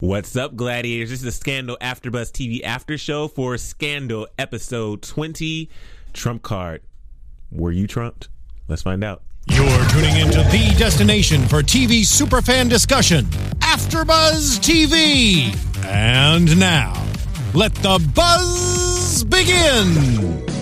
What's up, gladiators? This is the Scandal AfterBuzz TV after show for Scandal episode 20, Trump Card. Were you trumped? Let's find out. You're tuning into the destination for TV superfan discussion, AfterBuzz TV. And now, let the buzz begin.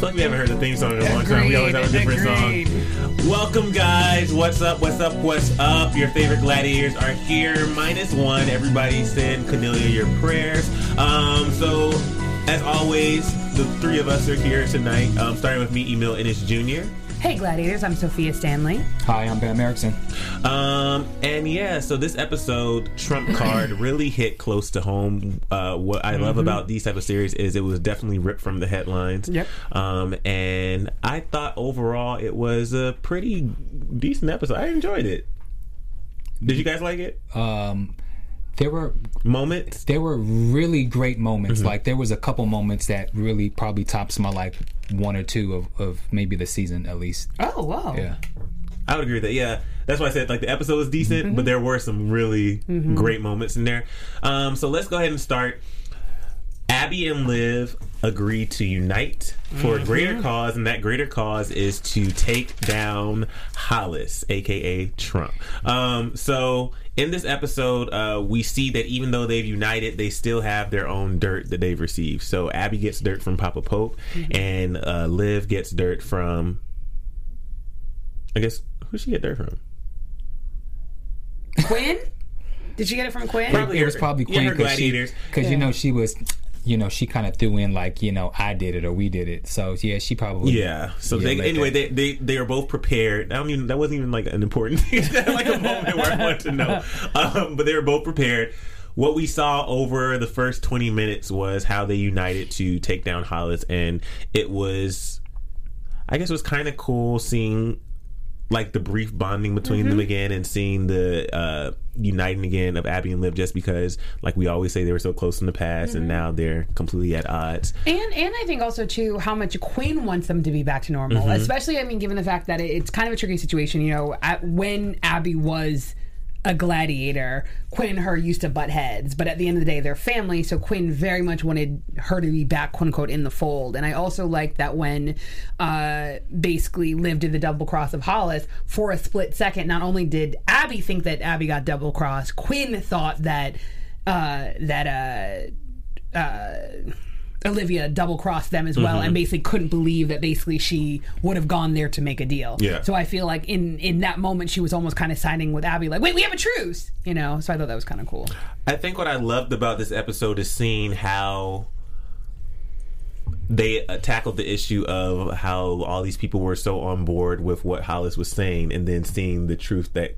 Feel like we haven't heard the theme song in a long time. We always have a different song. Welcome, guys. What's up? What's up? What's up? Your favorite gladiators are here, minus one. Everybody send Cornelia your prayers. Um, so, as always, the three of us are here tonight. Um, starting with me, Emil Ennis Jr. Hey Gladiators, I'm Sophia Stanley. Hi, I'm Bam Erickson. Um, and yeah, so this episode, Trump card, really hit close to home. Uh, what I love about these type of series is it was definitely ripped from the headlines. Yep. Um, and I thought overall it was a pretty decent episode. I enjoyed it. Did you guys like it? Um, there were Moments. there were really great moments. Mm-hmm. Like there was a couple moments that really probably tops my like one or two of, of maybe the season at least. Oh, wow. Yeah. I would agree with that. Yeah, that's why I said like the episode was decent, mm-hmm. but there were some really mm-hmm. great moments in there. Um, so let's go ahead and start. Abby and Liv agree to unite for a greater cause, and that greater cause is to take down Hollis, aka Trump. Um, so in this episode, uh, we see that even though they've united, they still have their own dirt that they've received. So Abby gets dirt from Papa Pope, and uh, Liv gets dirt from. I guess who she get dirt from? Quinn? Did she get it from Quinn? Probably it was probably Quinn Queen her because gladiators. you know she was you know she kind of threw in like you know I did it or we did it. So yeah, she probably Yeah. So Yeah, they anyway that. they, they they are both prepared. I don't even that wasn't even like an important thing. like a moment where I wanted to know. Um, but they were both prepared. What we saw over the first twenty minutes was how they united to take down Hollis, and it was, I guess, it was kind of cool seeing like the brief bonding between them again and seeing the uh uniting again of Abby and Liv just because like we always say they were so close in the past and now they're completely at odds. And and I think also too how much Quinn wants them to be back to normal, Mm-hmm. especially I mean given the fact that it, it's kind of a tricky situation. You know, at, when Abby was a gladiator, Quinn and her used to butt heads, but at the end of the day, they're family. So Quinn very much wanted her to be back, quote unquote, in the fold. And I also like that when uh, basically Liv did the double cross of Hollis for a split second. Not only did Abby think that Abby got double crossed, Quinn thought that uh, that. Uh, uh, Olivia double crossed them as well Mm-hmm. and basically couldn't believe that basically she would have gone there to make a deal. Yeah. So I feel like in in that moment she was almost kind of signing with Abby like, "Wait, we have a truce." You know, so I thought that was kind of cool. I think what I loved about this episode is seeing how they uh, tackled the issue of how all these people were so on board with what Hollis was saying, and then seeing the truth that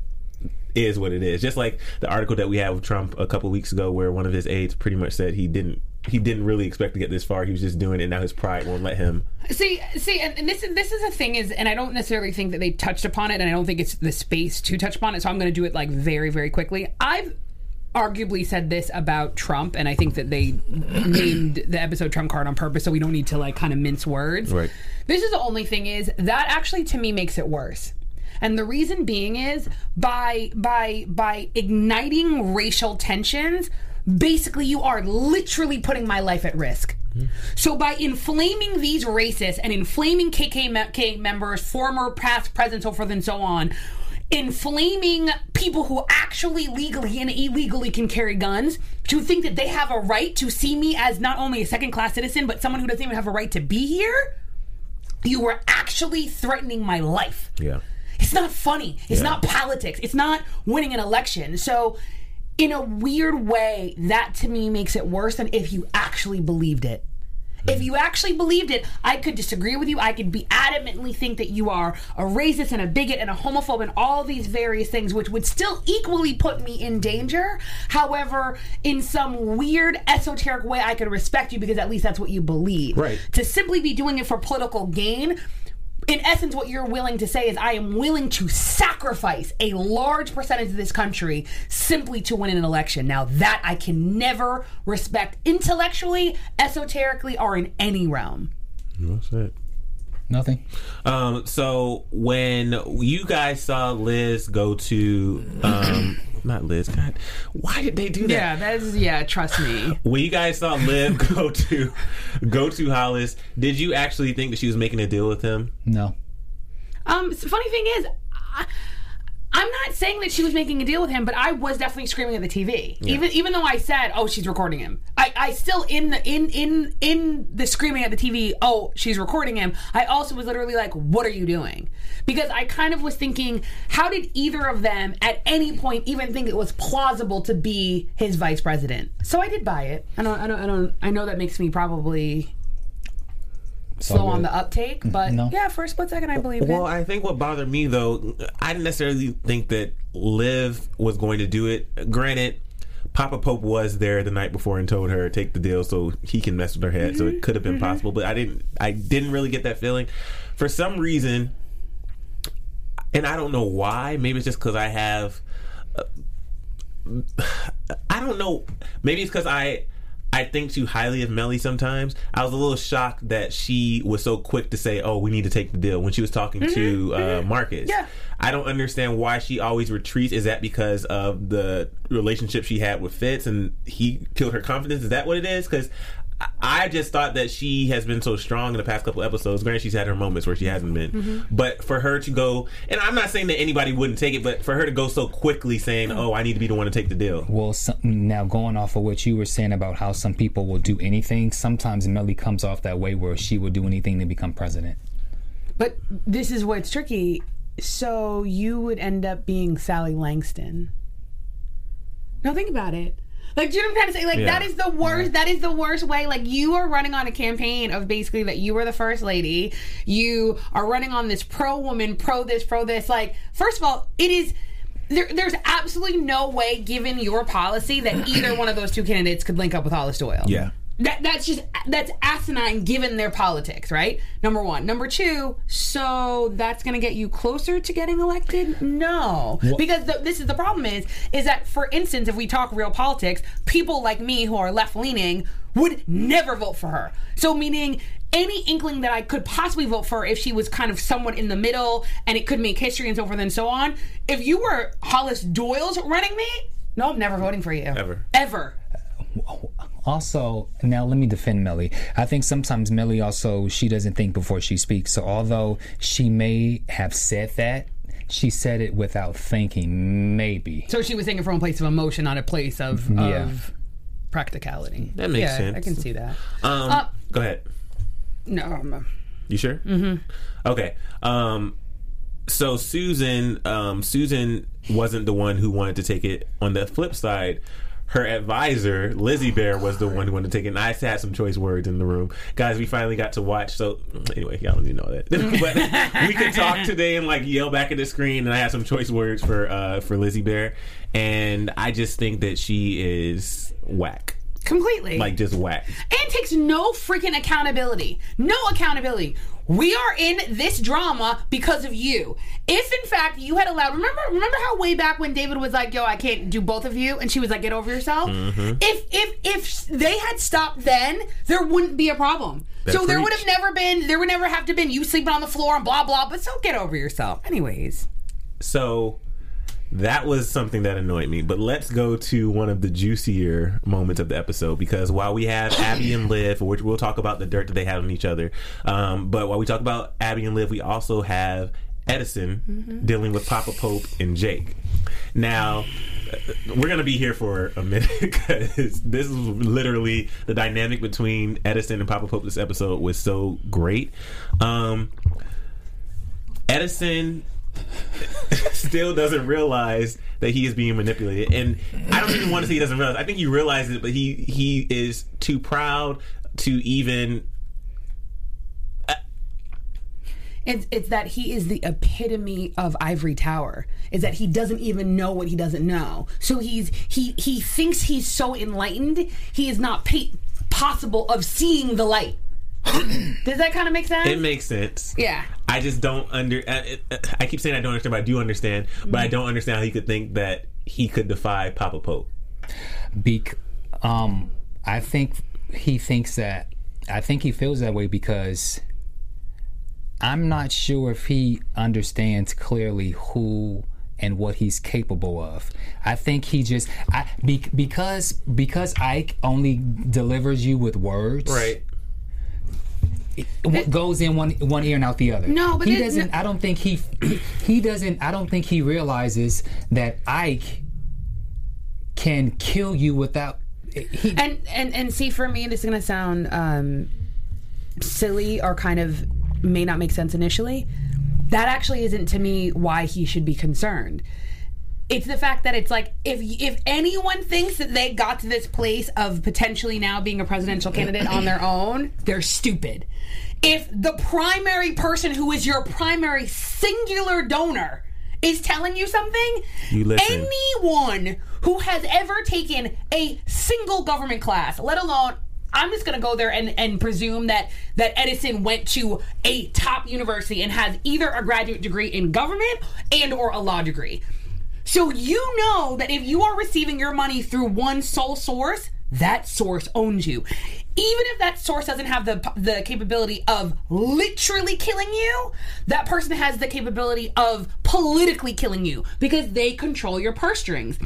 is what it is. Just like the article that we had with Trump a couple weeks ago, where one of his aides pretty much said he didn't he didn't really expect to get this far. He was just doing it, and now his pride won't let him. See, see, and, and this is this is the thing is, and I don't necessarily think that they touched upon it, and I don't think it's the space to touch upon it. So I'm going to do it like very, very quickly. I've arguably said this about Trump, and I think that they named the episode Trump card on purpose, so we don't need to like kind of mince words. Right. This is the only thing is that actually to me makes it worse. And the reason being is by by by igniting racial tensions, basically you are literally putting my life at risk. So by inflaming these racists and inflaming KKK members, former past presidents, so forth and so on, inflaming people who actually legally and illegally can carry guns to think that they have a right to see me as not only a second class citizen but someone who doesn't even have a right to be here, you were actually threatening my life. Yeah. It's not funny. It's Yeah. not politics. It's not winning an election. So, in a weird way, that to me makes it worse than if you actually believed it. If you actually believed it, I could disagree with you. I could be adamantly think that you are a racist and a bigot and a homophobe and all these various things, which would still equally put me in danger. However, in some weird esoteric way, I could respect you because at least that's what you believe. Right. To simply be doing it for political gain in essence, what you're willing to say is, I am willing to sacrifice a large percentage of this country simply to win an election. Now, that I can never respect intellectually, esoterically, or in any realm. What's that? Nothing. Um, so when you guys saw Liz go to, um, not Liz, God, why did they do that? Yeah, that's yeah. Trust me. When you guys saw Liv go to go to Hollis, did you actually think that she was making a deal with him? No. Um, so funny thing is, I, I'm not saying that she was making a deal with him, but I was definitely screaming at the TV. Even even though I said, "Oh, she's recording him," I, I still in the in in in the screaming at the TV. Oh, she's recording him. I also was literally like, "What are you doing?" Because I kind of was thinking, how did either of them at any point even think it was plausible to be his vice president? So I did buy it. I don't. I don't. I don't. I know that makes me probably slow on the uptake, mm-hmm. but No. yeah, for a split second, I believed Well, it. I think what bothered me though, I didn't necessarily think that Liv was going to do it. Granted, Papa Pope was there the night before and told her take the deal so he can mess with her head. So it mm-hmm. could have been mm-hmm. possible, but I didn't. I didn't really get that feeling. For some reason, and I don't know why. Maybe it's just because I have. uh, I don't know. Maybe it's because I I think too highly of Mellie sometimes. I was a little shocked that she was so quick to say, "Oh, we need to take the deal" when she was talking to uh, Marcus. Yeah. I don't understand why she always retreats. Is that because of the relationship she had with Fitz and he killed her confidence? Is that what it is? Because I just thought that she has been so strong in the past couple episodes. Granted, she's had her moments where she hasn't been, mm-hmm. but for her to go, and I'm not saying that anybody wouldn't take it, but for her to go so quickly saying, mm-hmm. "Oh, I need to be the one to take the deal." Well, some, now going off of what you were saying about how some people will do anything, sometimes Mellie comes off that way where she will do anything to become president. But this is what's tricky. So you would end up being Sally Langston. Now think about it. Like, do you know what I'm trying to say? Like, Yeah. that is the worst. That is the worst way. Like, you are running on a campaign of basically that you were the first lady. You are running on this pro woman, pro this, pro this. Like, first of all, it is. There, there's absolutely no way, given your policy, that either one of those two candidates could link up with Hollis Doyle. Yeah. That, that's just that's asinine given their politics, right? Number one. Number two. So that's going to get you closer to getting elected? No, because the, this is the problem is is that for instance, if we talk real politics, people like me who are left leaning would never vote for her. So meaning any inkling that I could possibly vote for if she was kind of somewhat in the middle and it could make history and so forth and so on. If you were Hollis Doyle's running mate, no, I'm never voting for you Ever. ever. Also, now let me defend Mellie. I think sometimes Mellie also she doesn't think before she speaks. So although she may have said that, she said it without thinking. Maybe. So she was thinking from a place of emotion, not a place of, Yeah. of practicality. That makes yeah, sense. I can see that. Um, Uh, go ahead. No, um, You sure? Mm-hmm. Okay. Um, so Susan, um, Susan wasn't the one who wanted to take it. On the flip side, her advisor Lizzie Bear was the one who wanted to take it. And I had some choice words in the room, guys. We finally got to watch. So anyway, y'all don't even know that, but we could talk today and like yell back at the screen. And I had some choice words for uh, for Lizzie Bear, and I just think that she is whack, completely. like just whack. and takes no freaking accountability. No accountability. We are in this drama because of you. If in fact you had allowed, remember, remember how way back when David was like, "Yo, I can't do both of you," and she was like, "Get over yourself." Mm-hmm. If if if they had stopped then, there wouldn't be a problem. So there would have never been, there would never have to been you sleeping on the floor and blah blah. But so get over yourself, anyways. So that was something that annoyed me. But let's go to one of the juicier moments of the episode because while we have Abby and Liv, which we'll talk about the dirt that they had on each other, um, but while we talk about Abby and Liv, we also have Edison dealing with Papa Pope and Jake. Now, we're going to be here for a minute because this is literally the dynamic between Edison and Papa Pope this episode was so great. Um, Edison still doesn't realize that he is being manipulated, and I don't even want to say he doesn't realize. I think he realizes it, but he he is too proud to even. Uh, it's, it's that he is the epitome of ivory tower. Is that he doesn't even know what he doesn't know. So he's he he thinks he's so enlightened. He is not possible of seeing the light. Does that kind of make sense? It makes sense. yeah. I just don't under. uh, it- uh, I keep saying I don't understand, but I do understand. But I don't understand how he could think that he could defy Papa Pope. Bec- um, I think he thinks that. I think he feels that way because I'm not sure if he understands clearly who and what he's capable of. I think he just I be, because because Ike only delivers you with words. Right. What goes in one one ear and out the other. No, but he doesn't. I don't think he he doesn't. I don't think he realizes that Ike can kill you without. He, and and and see for me this is gonna sound um silly or kind of may not make sense initially that actually isn't to me why he should be concerned it's the fact that it's like if if anyone thinks that they got to this place of potentially now being a presidential candidate on their own they're stupid if the primary person who is your primary singular donor is telling you something You listen. anyone who has ever taken a single government class, let alone I'm just gonna go there and, and presume that that Edison went to a top university and has either a graduate degree in government and or a law degree. So you know that if you are receiving your money through one sole source, that source owns you. Even if that source doesn't have the the capability of literally killing you, that person has the capability of politically killing you because they control your purse strings.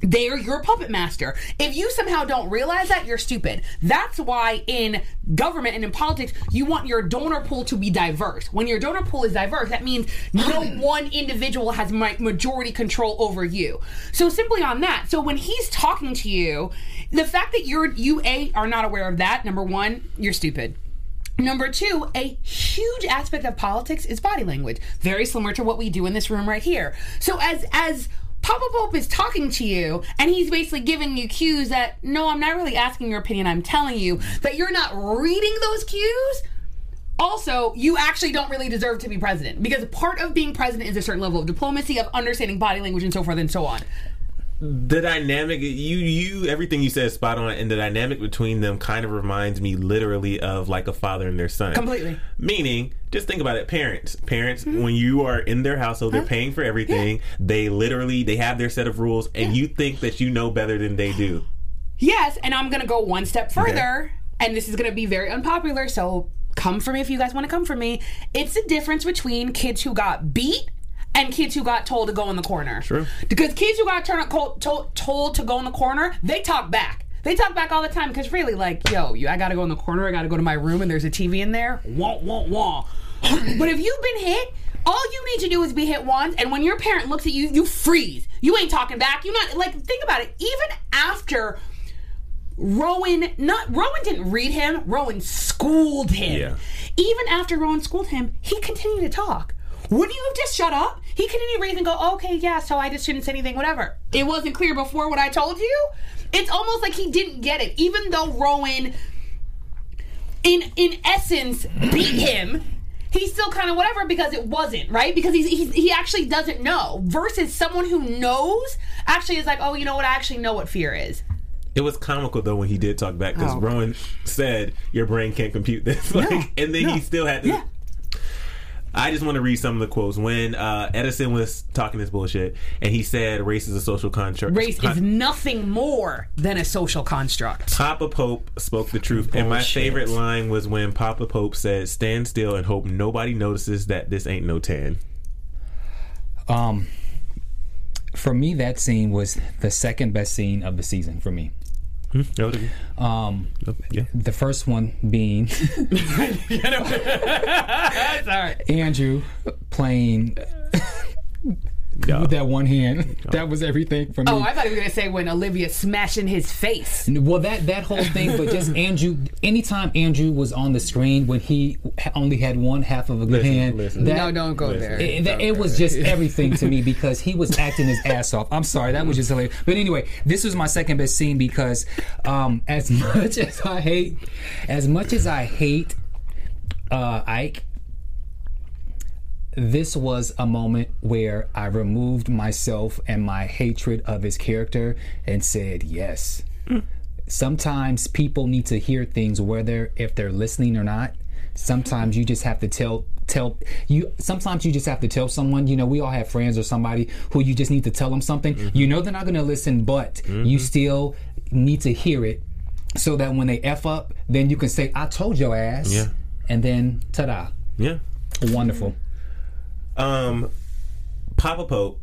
They're your puppet master. If you somehow don't realize that, you're stupid. That's why in government and in politics, you want your donor pool to be diverse. When your donor pool is diverse, that means no one individual has ma- majority control over you. So simply on that, so when he's talking to you, the fact that you're you a are not aware of that, number one, you're stupid. Number two, a huge aspect of politics is body language, very similar to what we do in this room right here. So as as Papa Pope is talking to you, and he's basically giving you cues that no, I'm not really asking your opinion. I'm telling you that you're not reading those cues. Also, you actually don't really deserve to be president because part of being president is a certain level of diplomacy, of understanding body language, and so forth and so on. The dynamic you you everything you said is spot on and the dynamic between them kind of reminds me literally of like a father and their son. Completely. meaning just think about it parents. Parents hmm? when you are in their household they're paying for everything. They literally they have their set of rules and you think that you know better than they do. Yes, and I'm gonna go one step further, and this is gonna be very unpopular, so come for me if you guys want to come for me. It's the difference between kids who got beat and kids who got told to go in the corner. True. Because kids who got turned told, told, told to go in the corner, they talk back. They talk back all the time because really, like, yo, you, I gotta go in the corner. I gotta go to my room, and there's a TV in there. Wah wah wah. but if you've been hit, all you need to do is be hit once, and when your parent looks at you, you freeze. You ain't talking back. You're not like think about it. Even after Rowan, not Rowan didn't read him. Rowan schooled him. Yeah. Even after Rowan schooled him, he continued to talk. Wouldn't you have just shut up? He continued to read and go, okay, yeah, so I just shouldn't say anything, whatever. It wasn't clear before what I told you. It's almost like he didn't get it, even though Rowan, in in essence, beat him. He's still kind of whatever because it wasn't right because he's, he's he actually doesn't know. Versus someone who knows actually is like, oh, you know what? I actually know what fear is. it was comical though when he did talk back because Oh. rowan said your brain can't compute this like, and then he still had to Yeah. I just want to read some of the quotes. When uh, Edison was talking this bullshit, and he said race is a social construct. Race is nothing more than a social construct. Papa Pope spoke the truth. And my favorite line was when Papa Pope said, Stand still and hope nobody notices that this ain't no 10. Um, for me, that scene was the second best scene of the season for me. Um, Yeah. the first one being Andrew playing Yeah. with that one hand. That was everything for me. Oh, I thought he was gonna say when Olivia smashed in his face. Well, that that whole thing, but just Andrew. Anytime Andrew was on the screen when he only had one half of a Listen, hand, listen. that, No, don't go there. It, that- it was just everything to me because he was acting his ass off. I'm sorry, that was just hilarious. But anyway, this was my second best scene because um, as much as I hate, as much as I hate uh, Ike, this was a moment where I removed myself and my hatred of his character and said, yes. Sometimes people need to hear things whether if they're listening or not. Sometimes you just have to tell tell you sometimes you just have to tell someone you know we all have friends or somebody who you just need to tell them something mm-hmm. you know they're not going to listen but you mm-hmm. still need to hear it so that when they f up then you can say i told your ass Yeah. and then ta-da Yeah. Wonderful. Um, Papa Pope,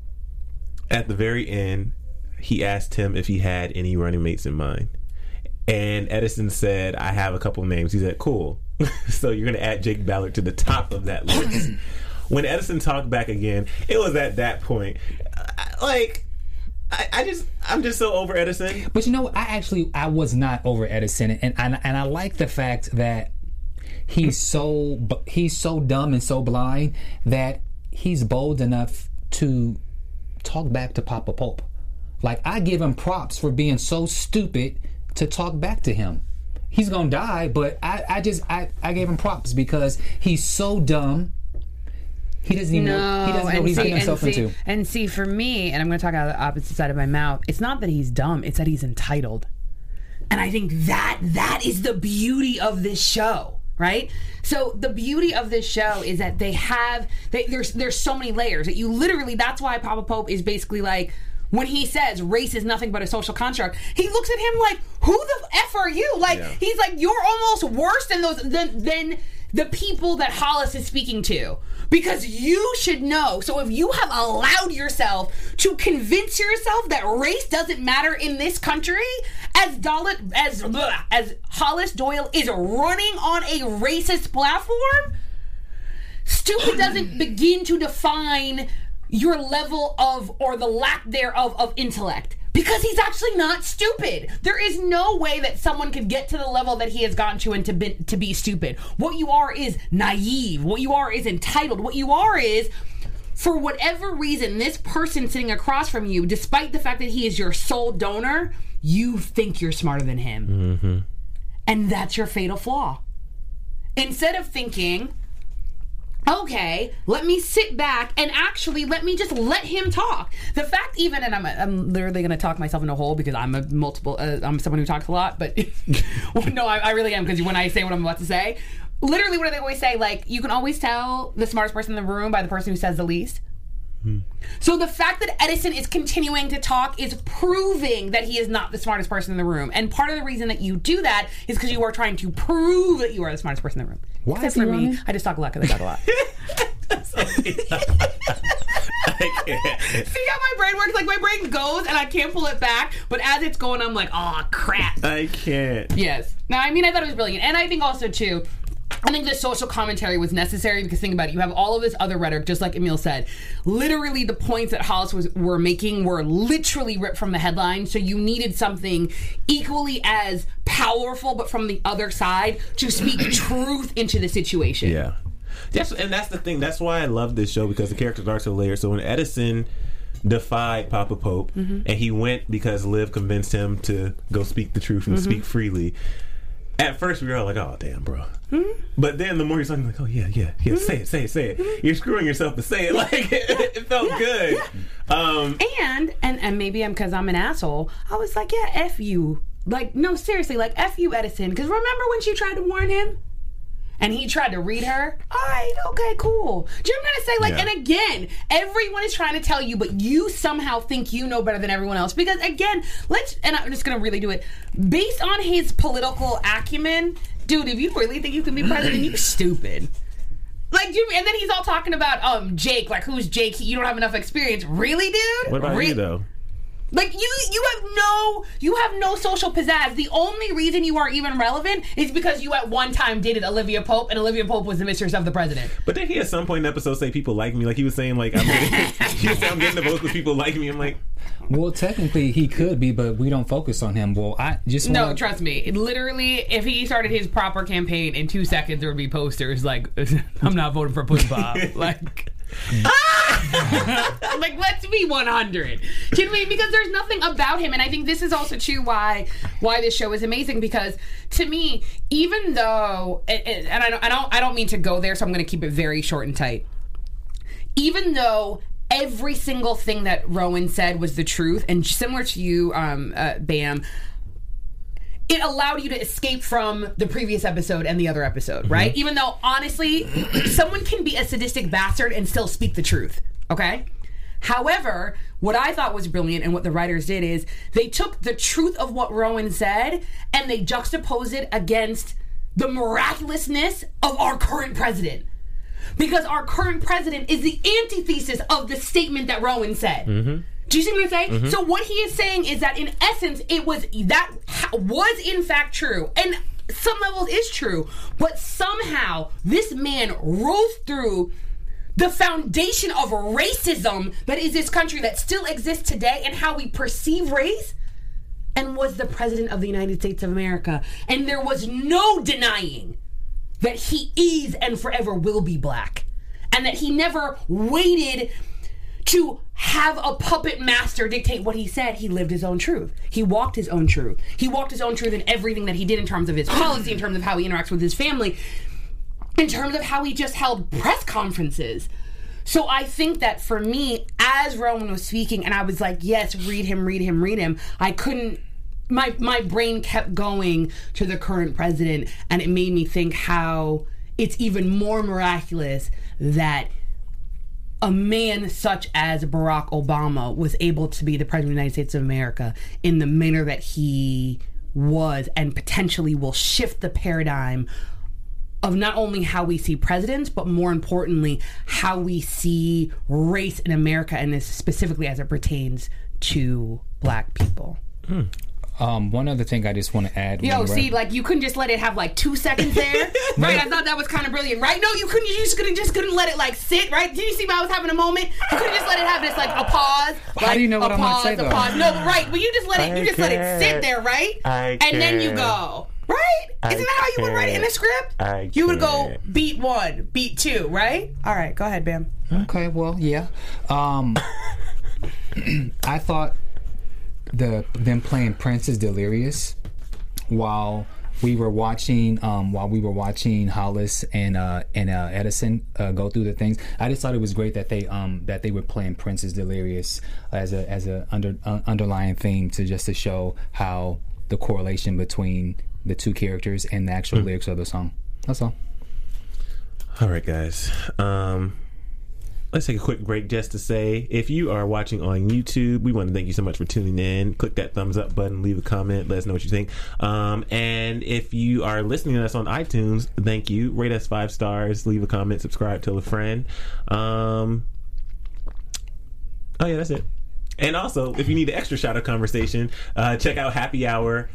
at the very end, he asked him if he had any running mates in mind. And Edison said, I have a couple names. He said, Cool. so you're going to add Jake Ballard to the top of that list. when Edison talked back again, it was at that point. Like, I, I just, I'm just so over Edison. But you know, I actually I was not over Edison, and and, and I like the fact that he's so he's so dumb and so blind that he's bold enough to talk back to Papa Pope. Like I give him props for being so stupid to talk back to him. He's gonna die, but I, I just I, I gave him props because he's so dumb. He doesn't even know he doesn't know what he's getting himself and see, into. and see, for me, and I'm to talk out of the opposite side of my mouth. It's not that he's dumb; it's that he's entitled. And I think that that is the beauty of this show, right? So the beauty of this show is that they have they, there's there's so many layers that you literally. That's why Papa Pope is basically like. When he says race is nothing but a social construct, he looks at him like, "Who the f are you?" Like Yeah. he's like, "You're almost worse than those than than the people that Hollis is speaking to." Because you should know. So if you have allowed yourself to convince yourself that race doesn't matter in this country, as Dollar, as blah, as Hollis Doyle is running on a racist platform, stupid doesn't begin to define your level of or the lack thereof of intellect because he's actually not stupid. There is no way that someone could get to the level that he has gotten to and to be, to be stupid. What you are is naive. What you are is entitled. What you are is for whatever reason this person sitting across from you despite the fact that he is your sole donor, you think you're smarter than him. And that's your fatal flaw. Instead of thinking, okay, let me sit back and actually let me just let him talk. The fact, even, and I'm, I'm literally going to talk myself in a hole because I'm a multiple, uh, I'm someone who talks a lot, but well, no, I, I really am because when I say what I'm about to say, literally what do they always say? Like, you can always tell the smartest person in the room by the person who says the least. So the fact that Edison is continuing to talk is proving that he is not the smartest person in the room. And part of the reason that you do that is because you are trying to prove that you are the smartest person in the room. Why Except for me? I just talk a lot because I talk a lot. I can't. See how my brain works? Like my brain goes and I can't pull it back, but as it's going, I'm like, oh crap. I can't. Yes. Now, I mean, I thought it was brilliant. And I think also, too, I think the social commentary was necessary because think about it. You have all of this other rhetoric, just like Emil said. Literally, the points that Hollis was were making were literally ripped from the headline. So you needed something equally as powerful, but from the other side, to speak truth into the situation. Yeah. That's, and that's the thing. That's why I love this show because the characters are so layered. So when Edison defied Papa Pope mm-hmm. and he went because Liv convinced him to go speak the truth and mm-hmm. speak freely. At first, we were all like, "Oh, damn, bro." Hmm? But then the more you're talking, like, "Oh yeah, yeah, yeah, hmm? say it, say it, say it." Hmm? You're screwing yourself to say it. Like it, it felt good. Um, And and and maybe I'm because I'm an asshole. I was like, yeah, f you. Like, no, seriously, like f you, Edison. Because remember when she tried to warn him, and he tried to read her. All right, okay, cool. Do you know what I'm gonna say? Like, Yeah. and again, everyone is trying to tell you, but you somehow think you know better than everyone else. Because again, let's and I'm just gonna really do it based on his political acumen, dude. If you really think you can be president, you stupid. Like, you, and then he's all talking about um Jake, like who's Jake? You don't have enough experience, really, dude. what about Re- you though? Like you, you have no, you have no social pizzazz. The only reason you are even relevant is because you at one time dated Olivia Pope, and Olivia Pope was the mistress of the president. But then he at some point in the episode say people like me. Like he was saying, like I'm getting, he was saying I'm getting the votes because people like me. I'm like, Well, technically he could be, but we don't focus on him. Well, I just No, wanna- trust me. Literally, if he started his proper campaign in two seconds, there would be posters like, "I'm not voting for Pudding Bob." like. like let's be 100 can we because there's nothing about him and i think this is also too why why this show is amazing because to me even though and and I don't, I don't i don't mean to go there so i'm going to keep it very short and tight. Even though every single thing that rowan said was the truth and similar to you um uh, bam it allowed you to escape from the previous episode and the other episode, mhm. right? Even though honestly, someone can be a sadistic bastard and still speak the truth, okay? However, what I thought was brilliant and what the writers did is they took the truth of what Rowan said and they juxtaposed it against the miraculousness of our current president. because our current president is the antithesis of the statement that Rowan said. Mm-hmm. Do you see what I'm saying? Mm-hmm. So what he is saying is that in essence, it was that was in fact true, and some levels is true, but somehow this man rose through the foundation of racism that is this country that still exists today and how we perceive race and was the president of the United States of America. And there was no denying that he is and forever will be black. And that he never waited to have a puppet master dictate what he said. He lived his own truth. He walked his own truth. He walked his own truth in everything that he did in terms of his policy, in terms of how he interacts with his family, in terms of how he just held press conferences. So I think that for me, as Rowan was speaking, and I was like, yes, read him, read him, read him, I couldn't my my brain kept going to the current president and it made me think how it's even more miraculous that a man such as Barack Obama was able to be the president of the United States of America in the manner that he was and potentially will shift the paradigm of not only how we see presidents, but more importantly, how we see race in America and this specifically as it pertains to black people. Hmm. Um, one other thing I just want to add. Yo, when see, like you couldn't just let it have like two seconds there, right? I thought that was kind of brilliant, right? No, you couldn't. You just couldn't just couldn't let it like sit, right? Did you see? Why I was having a moment. You couldn't just let it have this like a pause. How like, do you know what a I'm gonna pause, say, a though? pause. No, but right. But you just let it. I You just let it sit there, right? I and then you go. Right? Isn't that how you would write it in the can't. script? I you would go beat one, beat two, right? All right, go ahead, Bam. Okay, well, yeah. Um, I thought the them playing Prince is delirious while we were watching um, while we were watching Hollis and uh, and uh, Edison uh, go through the things. I just thought it was great that they um, that they were playing Prince is delirious as a as a under uh, underlying theme to just to show how the correlation between the two characters and the actual lyrics of the song. That's all. All right, guys. Um, let's take a quick break just to say if you are watching on YouTube, we want to thank you so much for tuning in. Click that thumbs up button, leave a comment, let us know what you think. Um, and if you are listening to us on iTunes, thank you. Rate us five stars, leave a comment, subscribe, tell a friend. Um, oh, yeah, that's it. And also, if you need an extra shot of conversation, uh, check out Happy Hour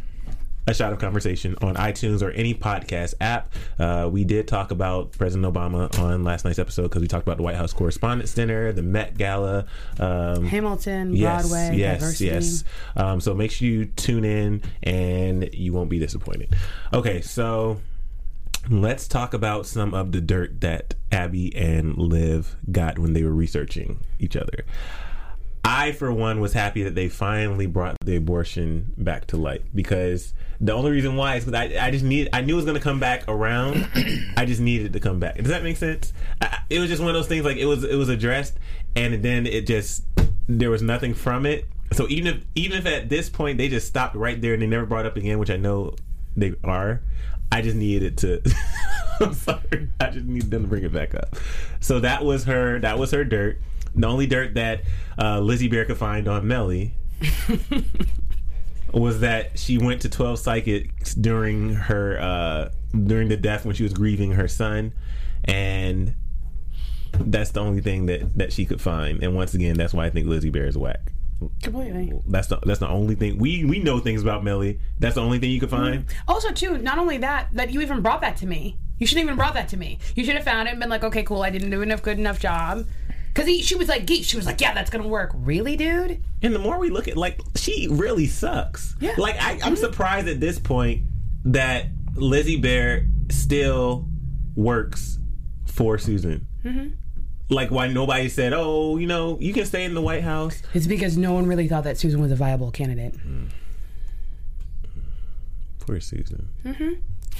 a shot of conversation on iTunes or any podcast app. Uh, we did talk about President Obama on last night's episode because we talked about the White House Correspondents' Dinner, the Met Gala. Um, Hamilton, yes, Broadway, yes, diversity. yes. Um, so make sure you tune in and you won't be disappointed. Okay, so let's talk about some of the dirt that Abby and Liv got when they were researching each other. I, for one, was happy that they finally brought the abortion back to light because the only reason why is because I, I just need I knew it was going to come back around. I just needed to come back. Does that make sense? I, it was just one of those things like it was it was addressed and then it just there was nothing from it. So even if even if at this point they just stopped right there and they never brought up again, which I know they are, I just needed it to. I'm sorry, I just needed them to bring it back up. So that was her. That was her dirt. The only dirt that uh, Lizzie Bear could find on Mellie was that she went to 12 psychics during her uh, during the death when she was grieving her son, and that's the only thing that that she could find. And once again, that's why I think Lizzie Bear is whack. Completely. That's the that's the only thing we we know things about Mellie. That's the only thing you could find. Also, too, not only that, that you even brought that to me. You shouldn't even brought that to me. You should have found it and been like, okay, cool, I didn't do enough good enough job. Because she was like, geek. She was like, yeah, that's gonna work. Really, dude? And the more we look at, like, she really sucks. Yeah. Like, I, I'm mm-hmm. surprised at this point that Lizzie Bear still works for Susan. Mm-hmm. Like, why nobody said, oh, you know, you can stay in the White House. It's because no one really thought that Susan was a viable candidate. Mm-hmm. Poor Susan.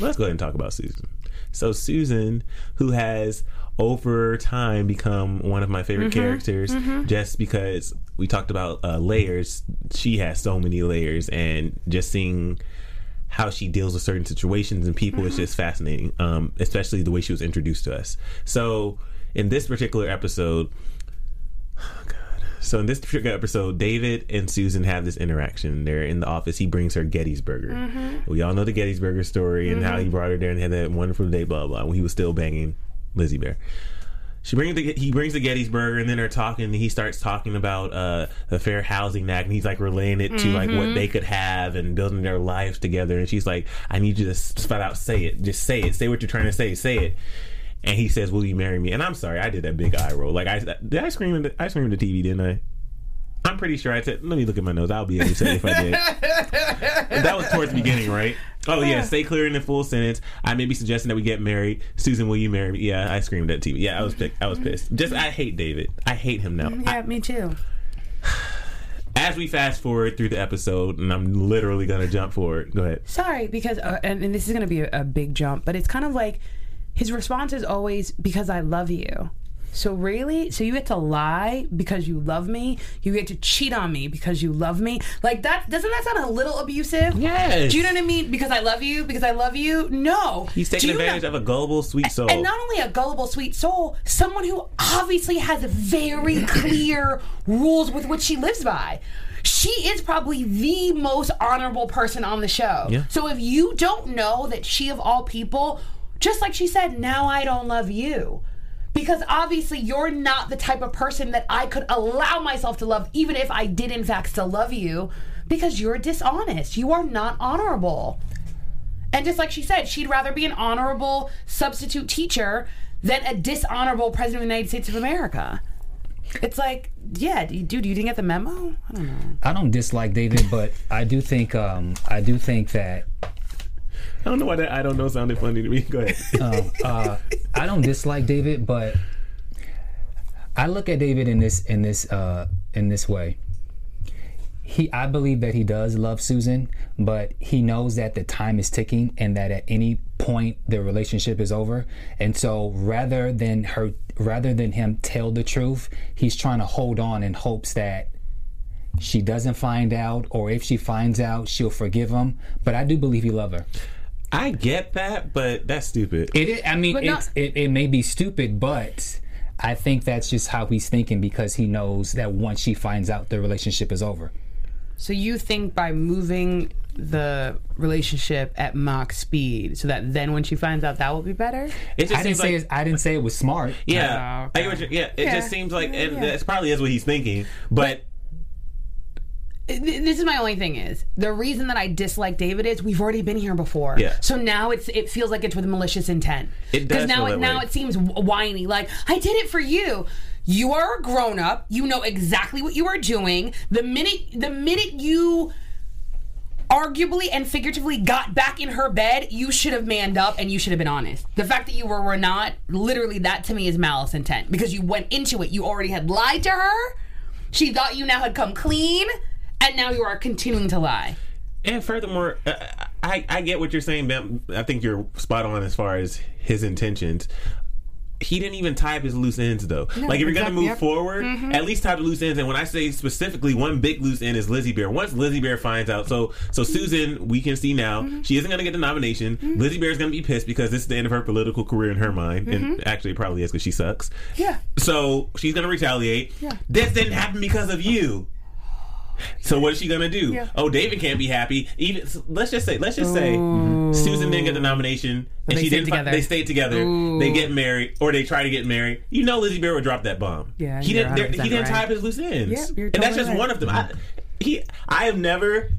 Let's go ahead and talk about Susan. So Susan, who has over time become one of my favorite characters, just because we talked about uh, layers, she has so many layers, and just seeing how she deals with certain situations and people is just fascinating. Um, especially the way she was introduced to us. So in this particular episode, oh God. So in this particular episode, David and Susan have this interaction. They're in the office. He brings her Gettysburger. Mm-hmm. We all know the Gettysburger story and how he mm-hmm. brought her there and had that wonderful day, blah blah. When he was still banging Lizzie Bear. she brings the he brings the Gettysburg, and then they're talking. And he starts talking about uh, the Fair Housing Act, and he's like relaying it to like what they mm-hmm. could have and building their lives together. And she's like, "I need you to s- flat out say it. Just say it. Say what you're trying to say. Say it." And he says, "Will you marry me?" And I'm sorry, I did that big eye roll. Like I did I scream in the, I screamed at the TV, didn't I? I'm pretty sure I said. Let me look at my nose. I'll be able to say if I did. that was towards the beginning, right? Oh yeah, stay clear in the full sentence. I may be suggesting that we get married. Susan, will you marry me? Yeah, I screamed at TV. Yeah, I was pic- I was pissed. Just I hate David. I hate him now. Yeah, me too. As we fast forward through the episode, and I'm literally gonna jump forward. Go ahead. Sorry, because uh, and, and this is going to be a, a big jump, but it's kind of like his response is always because I love you. So really, so you get to lie because you love me. You get to cheat on me because you love me. Like that doesn't that sound a little abusive? Yes. Do you know what I mean? Because I love you. Because I love you. No. He's taking you know- advantage of a gullible, sweet soul. and not only a gullible, sweet soul, someone who obviously has very clear rules with which she lives by. She is probably the most honorable person on the show. Yeah. So if you don't know that she, of all people, just like she said, now I don't love you. Because obviously you're not the type of person that I could allow myself to love, even if I did in fact still love you, because you're dishonest. You are not honorable. And just like she said, she'd rather be an honorable substitute teacher than a dishonorable president of the United States of America. It's like, yeah, dude, you didn't get the memo? I don't know. I don't dislike David, but I do think um, I do think that I don't know why that I don't know sounded funny to me. Go ahead. uh, I don't dislike David, but I look at David in this in this uh, in this way. He, I believe that he does love Susan, but he knows that the time is ticking and that at any point the relationship is over. And so, rather than her, rather than him tell the truth, he's trying to hold on in hopes that she doesn't find out, or if she finds out, she'll forgive him. But I do believe he loves her. I get that, but that's stupid. It is, I mean, But it's, it, it may be stupid, but I think that's just how he's thinking because he knows that once she finds out, the relationship is over. So you think by moving the relationship at Mach speed, so that then when she finds out, that will be better? It just I didn't seems say like it, I didn't say it was smart. yeah, Oh, okay. I get what you're- yeah. It Yeah. just seems like it, Yeah. that's probably is what he's thinking. But Th- This is my only thing is the reason that I dislike David is we've already been here before. Yeah. So now it's it feels like it's with malicious intent. It does now feel it now way. it seems whiny. Like I did it for you. You are a grown up. You know exactly what you are doing. The minute the minute you arguably and figuratively got back in her bed, you should have manned up and you should have been honest. The fact that you were, were not, literally, that to me is malice intent because you went into it. You already had lied to her. She thought you now had come clean, and now you are continuing to lie. and furthermore, uh, I I get what you're saying, Ben. I think you're spot on as far as his intentions. He didn't even tie up his loose ends though. like if you're gonna move yep. forward, mm-hmm. at least tie the loose ends. And when I say specifically, one big loose end is Lizzie Bear. Once Lizzie Bear finds out, so so mm-hmm. Susan, we can see now mm-hmm. she isn't gonna get the nomination. Lizzie Bear is gonna be pissed because this is the end of her political career in her mind, and actually it probably is because she sucks. Yeah. So she's gonna retaliate. Yeah. This didn't happen because of you. So what is she gonna do? Yeah. Oh, David can't be happy. Even so let's just say, let's just say, Susan didn't get the nomination, and they she didn't. together. They stayed together. They get married, or they try to get married. You know, Lizzie Bear would drop that bomb. Yeah, he didn't. there- 100% He didn't tie up his loose ends. Yeah, you're and that's just right. one of them. I, he, I have never.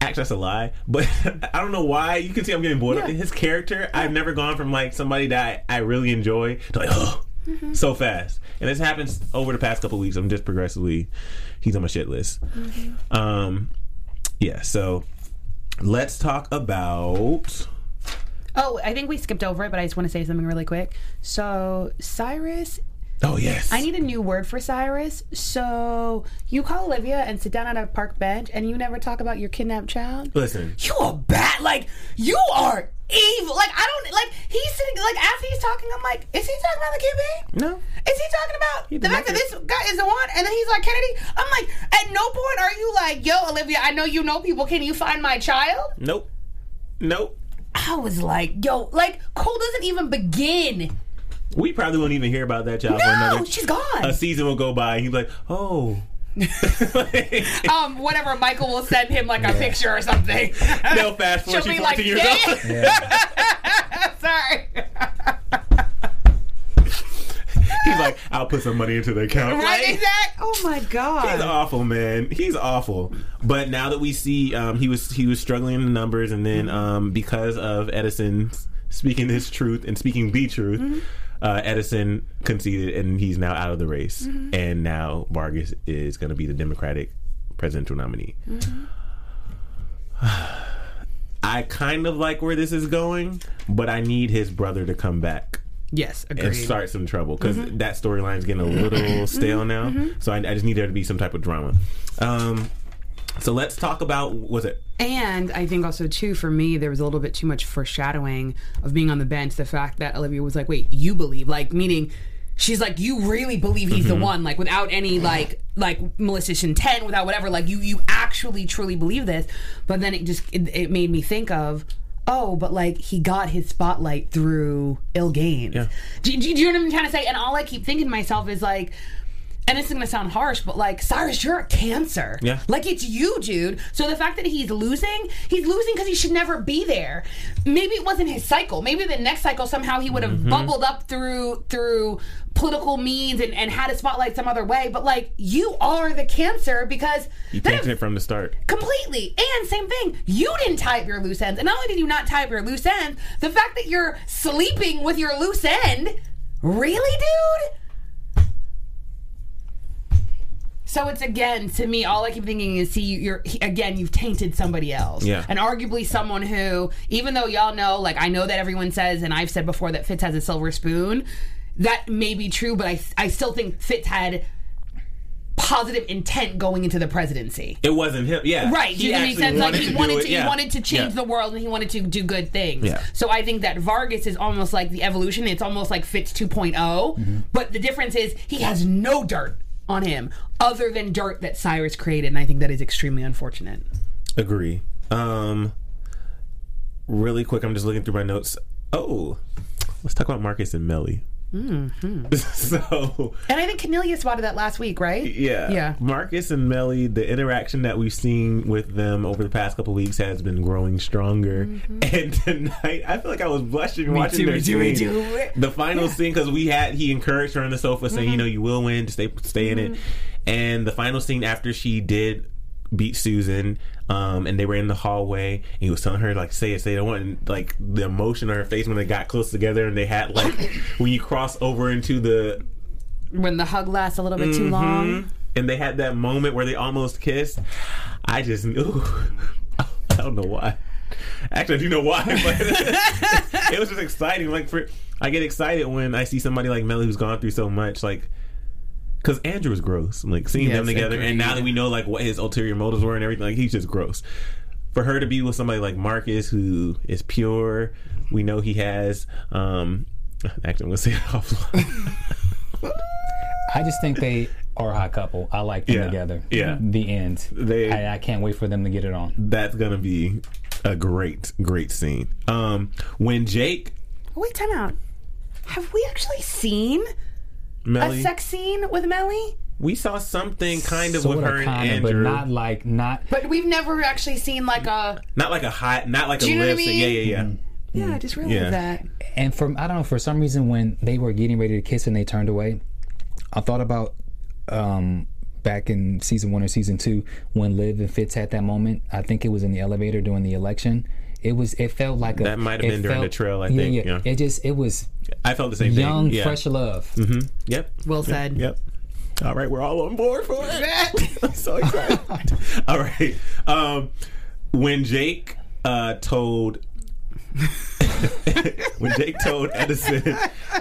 Actually, that's a lie, but I don't know why. You can see I'm getting bored. Yeah. His character, I've never gone from like somebody that I, I really enjoy to like, oh, Mm-hmm. so fast. And this happens over the past couple weeks. I'm just progressively, he's on my shit list. Mm-hmm. Um, yeah. So let's talk about. Oh, I think we skipped over it, but I just want to say something really quick. So, Cyrus Oh yes, I need a new word for Cyrus. So you call Olivia and sit down at a park bench, and you never talk about your kidnapped child. Listen, You are bad. Like you are evil. Like I don't like. He's sitting. Like after he's talking, I'm like, is he talking about the kid babe? no. Is he talking about He the fact that this guy is the one? And then he's like Kennedy. I'm like, at no point are you like, yo, Olivia. I know you know people. Can you find my child? Nope. Nope. I was like, yo, like Cole doesn't even begin. We probably won't even hear about that child for No, another. she's gone. A season will go by, and he's like, "Oh, um, whatever. Michael will send him like a picture or something. they'll fast forward. She'll She's be like, 14 years "Yeah." old. Sorry. He's like, I'll put some money into the account. Right, Like, exact. Oh my god. He's awful, man. He's awful. But now that we see, um, he was he was struggling in the numbers, and then um, because of Edison speaking his truth and speaking the truth, uh, Edison conceded, and he's now out of the race. And now Vargas is going to be the Democratic presidential nominee. I kind of like where this is going, but I need his brother to come back yes, and start some trouble because Mm-hmm. that storyline's getting a little stale now. So I, I just need there to be some type of drama. Um, so let's talk about was it? And I think also too for me there was a little bit too much foreshadowing of being on the bench. The fact that Olivia was like, "Wait, you believe?" Like meaning she's like, "You really believe he's the mm-hmm. one?" Like without any like like malicious intent, without whatever. Like you you actually truly believe this. But then it just it, it made me think of. Oh, but like he got his spotlight through ill gains. Yeah. Do, do, do you know what I'm trying to say? And all I keep thinking to myself is like, and this is gonna sound harsh, but like Cyrus, you're a cancer. Yeah. Like it's you, dude. So the fact that he's losing, he's losing because he should never be there. Maybe it wasn't his cycle. Maybe the next cycle somehow he would have Mm-hmm. bubbled up through through political means and, and had a spotlight some other way. But like you are the cancer because You tainted it from the start. Completely. And same thing, you didn't tie up your loose ends. And not only did you not tie up your loose ends, the fact that you're sleeping with your loose end, really, dude? So it's again to me, all I keep thinking is, see, you're he- again, you've tainted somebody else, Yeah. and arguably someone who, even though y'all know, like I know that everyone says, and I've said before that Fitz has a silver spoon, that may be true, but I, I still think Fitz had positive intent going into the presidency. It wasn't him. Yeah, Right. He make sense? Like wanted he to wanted it. to Yeah. he wanted to change Yeah. the world and he wanted to do good things. Yeah. So I think that Vargas is almost like the evolution. It's almost like Fitz 2 Mm-hmm. But the difference is he has no dirt on him other than dirt that Cyrus created, and I think that is extremely unfortunate. Agree. Um, really quick, I'm just looking through my notes. Oh, let's talk about Marcus and Mellie. Mm-hmm. so And I think Cornelia spotted that last week, right? yeah, Yeah. Marcus and Mellie, the interaction that we've seen with them over the past couple weeks has been growing stronger. Mm-hmm. And tonight, I feel like I was blushing watching too, their me me scene. too. The final scene because we had he encouraged her on the sofa saying, you mm-hmm. know, you will win, stay stay in it. Mm-hmm. And the final scene after she did beat Susan, um, and they were in the hallway, and he was telling her like, "Say it, say it." I want and, like the emotion on her face when they got close together, and they had like when you cross over into the When the hug lasts a little bit Mm-hmm. too long. and they had that moment where they almost kissed. I just knew. I don't know why. Actually, I do know why, but it was just exciting. Like for, I get excited when I see somebody like Mellie who's gone through so much. Like, because Andrew was gross. Like seeing them together, and now agreed. that we know like what his ulterior motives were and everything, like he's just gross. For her to be with somebody like Marcus, who is pure, we know he has. um Actually, I'm gonna say it offline. I just think they are a hot couple. I like them Yeah. together. Yeah. The end. They- I, I can't wait for them to get it on. that's gonna be a great, great scene. Um, when Jake, Wait, time out. Have we actually seen Mellie, a sex scene with Mellie? we saw something kind of Sorta, with her and kinda, but Andrew, not like not. But we've never actually seen like a. not like a hot, not like a Do you know what I lip sync. mean? Yeah, yeah, yeah. Yeah, I just realized Yeah. that. And from I don't know for some reason when they were getting ready to kiss and they turned away, I thought about um, back in season one or season two when Liv and Fitz had that moment. I think it was in the elevator during the election. It was. It felt like a. That might have been during the trail, I think, yeah. It just. It was I felt the same young, thing. Yeah. fresh love. Mm-hmm. Yep. Well said. Yep. All right, we're all on board for it. I'm so excited. all right. Um, when Jake uh, told when Jake told Edison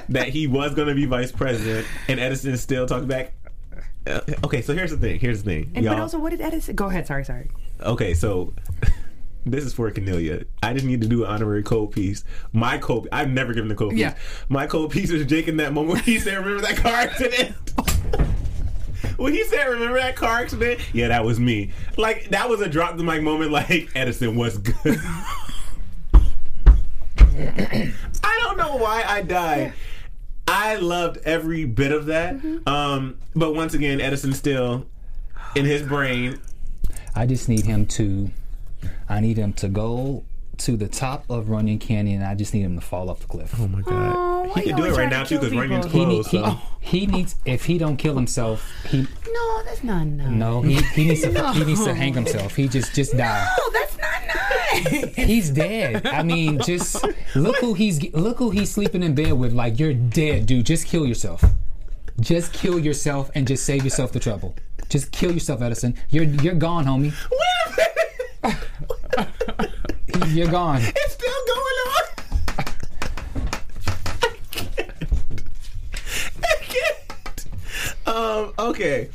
that he was going to be vice president, and Edison still talked back. Uh, okay, so here's the thing. Here's the thing. And but Y'all- also, what did Edison? Go ahead. Sorry, sorry. Okay, so this is for Cornelia. I just need to do an honorary code piece. My code, I've never given a code piece. Yeah. My code piece is Jake in that moment when he said, "Remember that car accident." when he said, "Remember that car accident?" Yeah, that was me. Like that was a drop the mic moment. Like Edison was good. I don't know why I died. I loved every bit of that. Um, but once again, Edison still in his brain I just need him to. I need him to go to the top of Runyon Canyon. I just need him to fall off the cliff. Oh my god. Why He can do it right now too because Runyon's people? He, need, closed. he, So. he needs if he don't kill himself, he No, that's not nice. no he, he needs to he needs to hang himself. He just just die. No, that's not nice. He's dead. I mean, just look who he's look who he's sleeping in bed with. Like you're dead, dude. Just kill yourself. Just kill yourself and just save yourself the trouble. Just kill yourself, Edison. You're you're gone, homie. You're gone. It's still going on. I can't. Um, okay.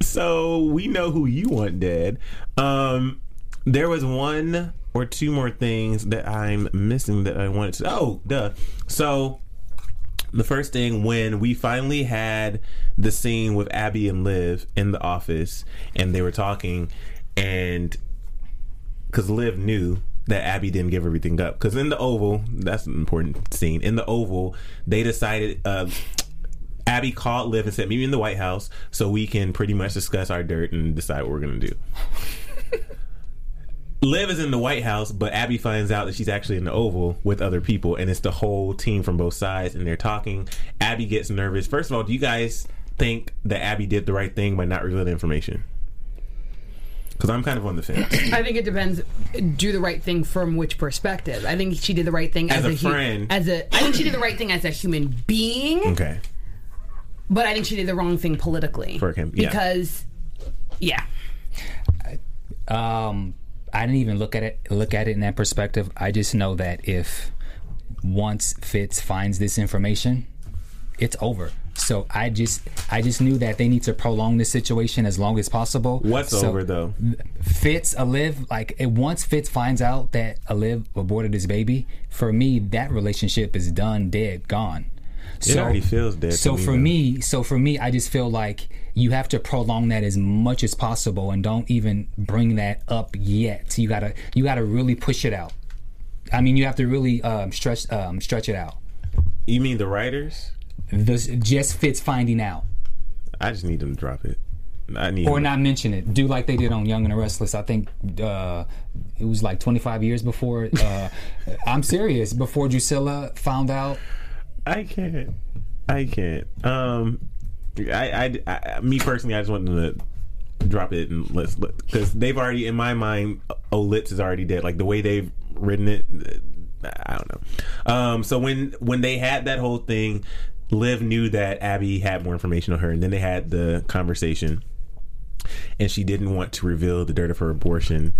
So we know who you want dead. Um, there was one or two more things that I'm missing that I wanted to. Oh, duh. So the first thing when we finally had the scene with Abby and Liv in the office, and they were talking, and because Liv knew that Abby didn't give everything up. Because in the Oval, that's an important scene. In the Oval, they decided. Uh, Abby called Liv and said, "Meet me in the White House so we can pretty much discuss our dirt and decide what we're gonna do." Liv is in the White House, but Abby finds out that she's actually in the Oval with other people, and it's the whole team from both sides, and they're talking. Abby gets nervous. First of all, do you guys think that Abby did the right thing by not revealing the information? Because I'm kind of on the fence. I think it depends. Do the right thing from which perspective? I think she did the right thing As as, a hu- friend. as a. I think she did the right thing as a human being, Okay. but I think she did the wrong thing politically. For him, yeah. because, yeah, Um, I didn't even look at it look at it in that perspective. I just know that if once Fitz finds this information, it's over. So I just I just knew that they need to prolong this situation as long as possible. What's So over though? Fitz Aliv like it, once Fitz finds out that Aliv aborted his baby, for me that relationship is done, dead, gone. It already feels dead. So to me, for though. me, so for me, I just feel like you have to prolong that as much as possible, and don't even bring that up yet. You gotta, you gotta really push it out. I mean, you have to really um, stretch, um, stretch it out. you mean the writers? This just Fitz finding out, I just need them to drop it. I need or them- not mention it. Do like they did on Young and the Restless. I think uh, it was like 25 years before. Uh, I'm serious. Before Drusilla found out. I can't. I can't. Um, I, I, I, me personally, I just want them to drop it and let's because they've already in my mind, Olitz is already dead. Like the way they've written it, I don't know. Um, so when when they had that whole thing, Liv knew that Abby had more information on her, and then they had the conversation, and she didn't want to reveal the dirt of her abortion.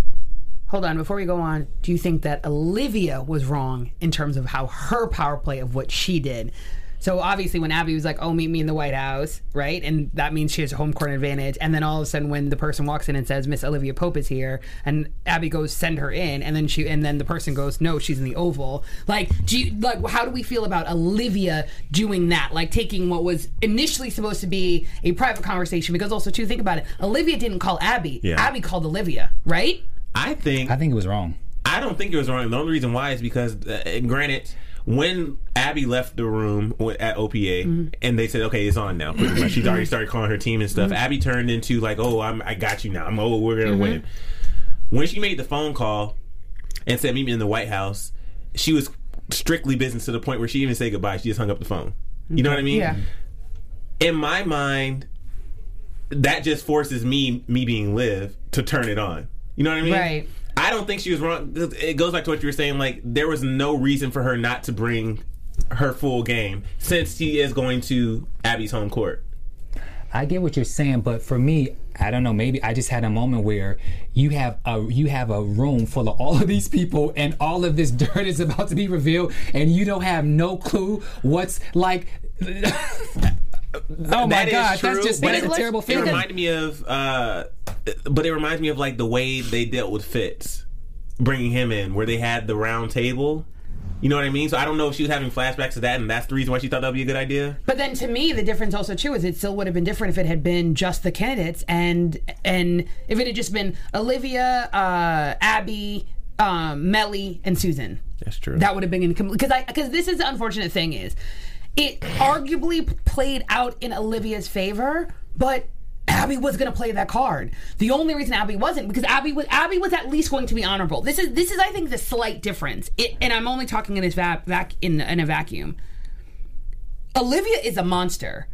Hold on, before we go on, do you think that Olivia was wrong in terms of how her power play of what she did? So obviously, when Abby was like, "Oh, meet me in the White House," right, and that means she has a home court advantage. And then all of a sudden, when the person walks in and says, "Miss Olivia Pope is here," and Abby goes, "Send her in," and then she, and then the person goes, "No, she's in the Oval." Like, do you like? How do we feel about Olivia doing that? Like taking what was initially supposed to be a private conversation, because also too, think about it. Olivia didn't call Abby. Yeah. Abby called Olivia, right? I think I think it was wrong. I don't think it was wrong. The only reason why is because, uh, granted, when Abby left the room at OPA mm-hmm. and they said, "Okay, it's on now," pretty much, she's already started calling her team and stuff. Mm-hmm. Abby turned into like, "Oh, I'm, I got you now. I'm oh, we're gonna mm-hmm. win." When she made the phone call and said, "Meet me in the White House," she was strictly business to the point where she even said goodbye. She just hung up the phone. You know what I mean? Yeah. in my mind, that just forces me, me being Liv, to turn it on. You know what I mean? Right. I don't think she was wrong. It goes back to what you were saying. Like there was no reason for her not to bring her full game since she is going to Abby's home court. I get what you're saying, but for me, I don't know. Maybe I just had a moment where you have a you have a room full of all of these people, and all of this dirt is about to be revealed, and you don't have no clue what's like. oh my That is gosh, true, that's just but that's it- a terrible feeling. It feeling. reminded me of, uh, but it reminds me of like the way they dealt with Fitz, bringing him in, where they had the round table. You know what I mean? So I don't know if she was having flashbacks to that, and that's the reason why she thought that'd be a good idea. But then to me, the difference also too is it still would have been different if it had been just the candidates and and if it had just been Olivia, uh, Abby, um, Mellie, and Susan. That's true. That would have been because I because this is the unfortunate thing is it arguably played out in Olivia's favor, but. Abby was going to play that card. The only reason Abby wasn't because Abby was Abby was at least going to be honorable. This is this is I think the slight difference. It, and I'm only talking in this vac, vac in in a vacuum. Olivia is a monster.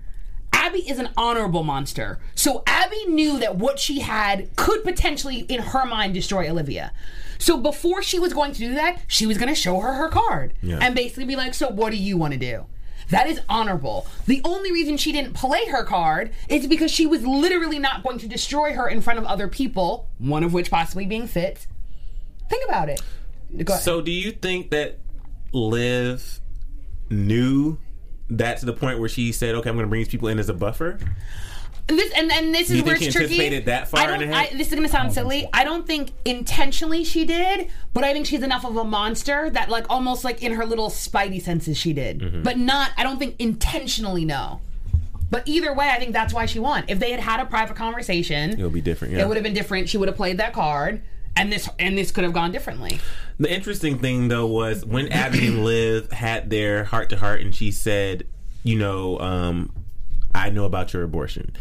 Abby is an honorable monster. So Abby knew that what she had could potentially, in her mind, destroy Olivia. So before she was going to do that, she was going to show her her card Yeah. and basically be like, "So what do you want to do?" That is honorable. The only reason she didn't play her card is because she was literally not going to destroy her in front of other people, one of which possibly being Fitz. Think about it. So, do you think that Liv knew that to the point where she said, "Okay, I'm going to bring these people in as a buffer"? This and, and this is you where it's tricky. that far I don't. I, this is going to sound silly. I don't think intentionally she did, but I think she's enough of a monster that, like, almost like in her little spidey senses, she did. Mm-hmm. But not. I don't think intentionally. No. But either way, I think that's why she won. If they had had a private conversation, it would be different. Yeah. it would have been different. She would have played that card, and this and this could have gone differently. The interesting thing though was when Abby and Liv had their heart to heart, and she said, "You know, um, I know about your abortion."